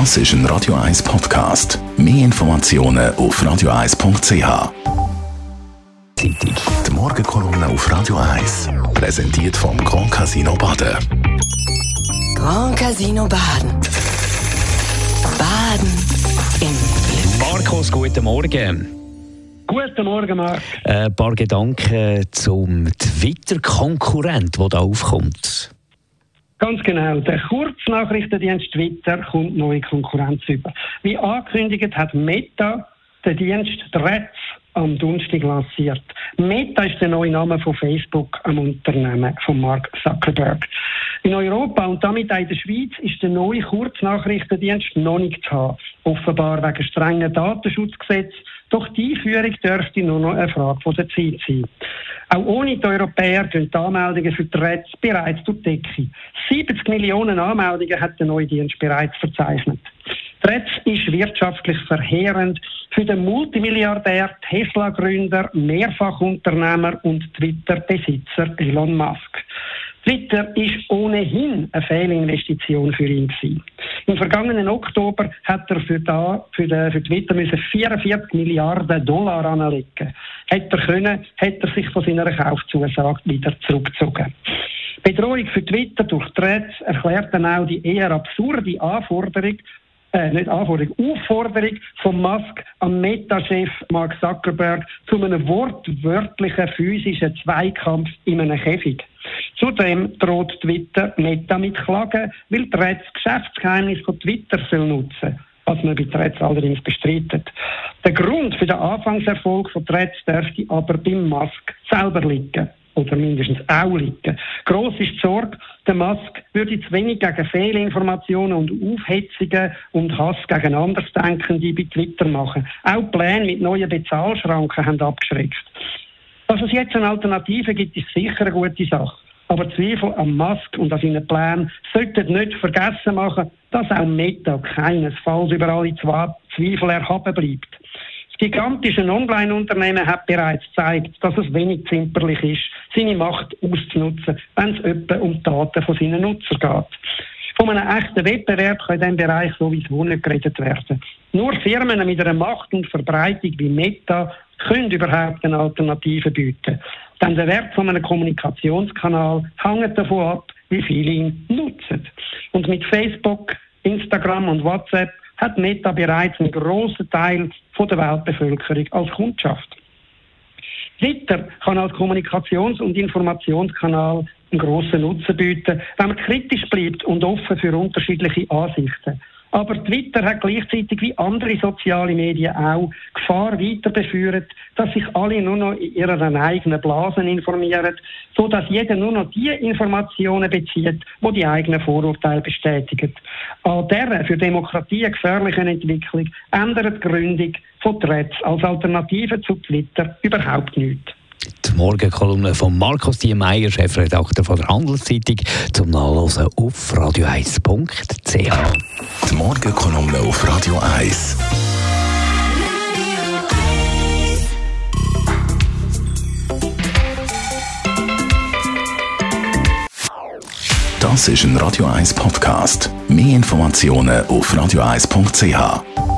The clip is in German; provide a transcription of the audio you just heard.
Das ist ein Radio 1 Podcast. Mehr Informationen auf radio1.ch. Die Morgenkolumne auf Radio 1 präsentiert vom Grand Casino Baden. Grand Casino Baden. Baden im Glück. Markus, guten Morgen. Guten Morgen, Marc. Ein paar Gedanken zum Twitter-Konkurrent, der da aufkommt. Ganz genau. Der Kurznachrichtendienst Twitter kommt neue Konkurrenz über. Wie angekündigt hat Meta den Dienst Threads am Donnerstag lanciert. Meta ist der neue Name von Facebook, am Unternehmen von Mark Zuckerberg. In Europa und damit auch in der Schweiz ist der neue Kurznachrichtendienst noch nicht zu haben. Offenbar wegen strengen Datenschutzgesetzen. Doch die Einführung dürfte nur noch eine Frage der Zeit sein. Auch ohne die Europäer gehen die Anmeldungen für die Threads bereits durch die Decke. 70 Millionen Anmeldungen hat der neue Dienst bereits verzeichnet. Threads ist wirtschaftlich verheerend für den Multimilliardär, Tesla-Gründer, Mehrfachunternehmer und Twitter-Besitzer Elon Musk. Twitter ist ohnehin eine Fehlinvestition für ihn gewesen. Im vergangenen Oktober hat er für, da, für, den, für Twitter müssen 44 Milliarden Dollar anlegen. Hätte er können, hätte er sich von seiner Kaufzusage wieder zurückgezogen. Bedrohung für Twitter durch Threads erklärt dann auch die eher absurde Anforderung, äh, nicht Anforderung, Aufforderung von Musk an Meta-Chef Mark Zuckerberg zu einem wortwörtlichen physischen Zweikampf in einem Käfig. Zudem droht Twitter Meta mit Klagen, weil Threads Geschäftsgeheimnis von Twitter soll nutzen was man bei Threads allerdings bestreitet. Der Grund für den Anfangserfolg von Threads dürfte aber beim Musk selber liegen oder mindestens auch liegen. Gross ist die Sorge, der Musk würde zu wenig gegen Fehlinformationen und Aufhetzungen und Hass gegen Andersdenkende bei Twitter machen. Auch Pläne mit neuen Bezahlschranken haben abgeschreckt. Dass es jetzt eine Alternative gibt, ist sicher eine gute Sache. Aber Zweifel an Musk und an seinen Plänen sollten nicht vergessen machen, dass auch Meta keinesfalls über alle Zweifel erhaben bleibt. Das gigantische Online-Unternehmen hat bereits gezeigt, dass es wenig zimperlich ist, seine Macht auszunutzen, wenn es etwa um Daten von seinen Nutzern geht. Von einem echten Wettbewerb kann in diesem Bereich sowieso nicht geredet werden. Nur Firmen mit einer Macht und Verbreitung wie Meta können überhaupt eine Alternative bieten. Denn der Wert von einem Kommunikationskanal hängt davon ab, wie viele ihn nutzen. Und mit Facebook, Instagram und WhatsApp hat Meta bereits einen grossen Teil von der Weltbevölkerung als Kundschaft. Twitter kann als Kommunikations- und Informationskanal einen grossen Nutzen bieten, wenn man kritisch bleibt und offen für unterschiedliche Ansichten. Aber Twitter hat gleichzeitig wie andere soziale Medien auch Gefahr weiter befeuert, dass sich alle nur noch in ihrer eigenen Blasen informieren, so dass jeder nur noch die Informationen bezieht, wo die, die eigenen Vorurteile bestätigen. An dieser für Demokratie gefährlichen Entwicklung ändert die Gründung von Threads als Alternative zu Twitter überhaupt nichts. Die Morgenkolumne von Markus Diemeyer, Chefredakteur von der Handelszeitung, zum Nachlesen auf radio1.ch. Die Morgenkolumne auf Radio 1. Das ist ein Radio 1 Podcast. Mehr Informationen auf radio1.ch.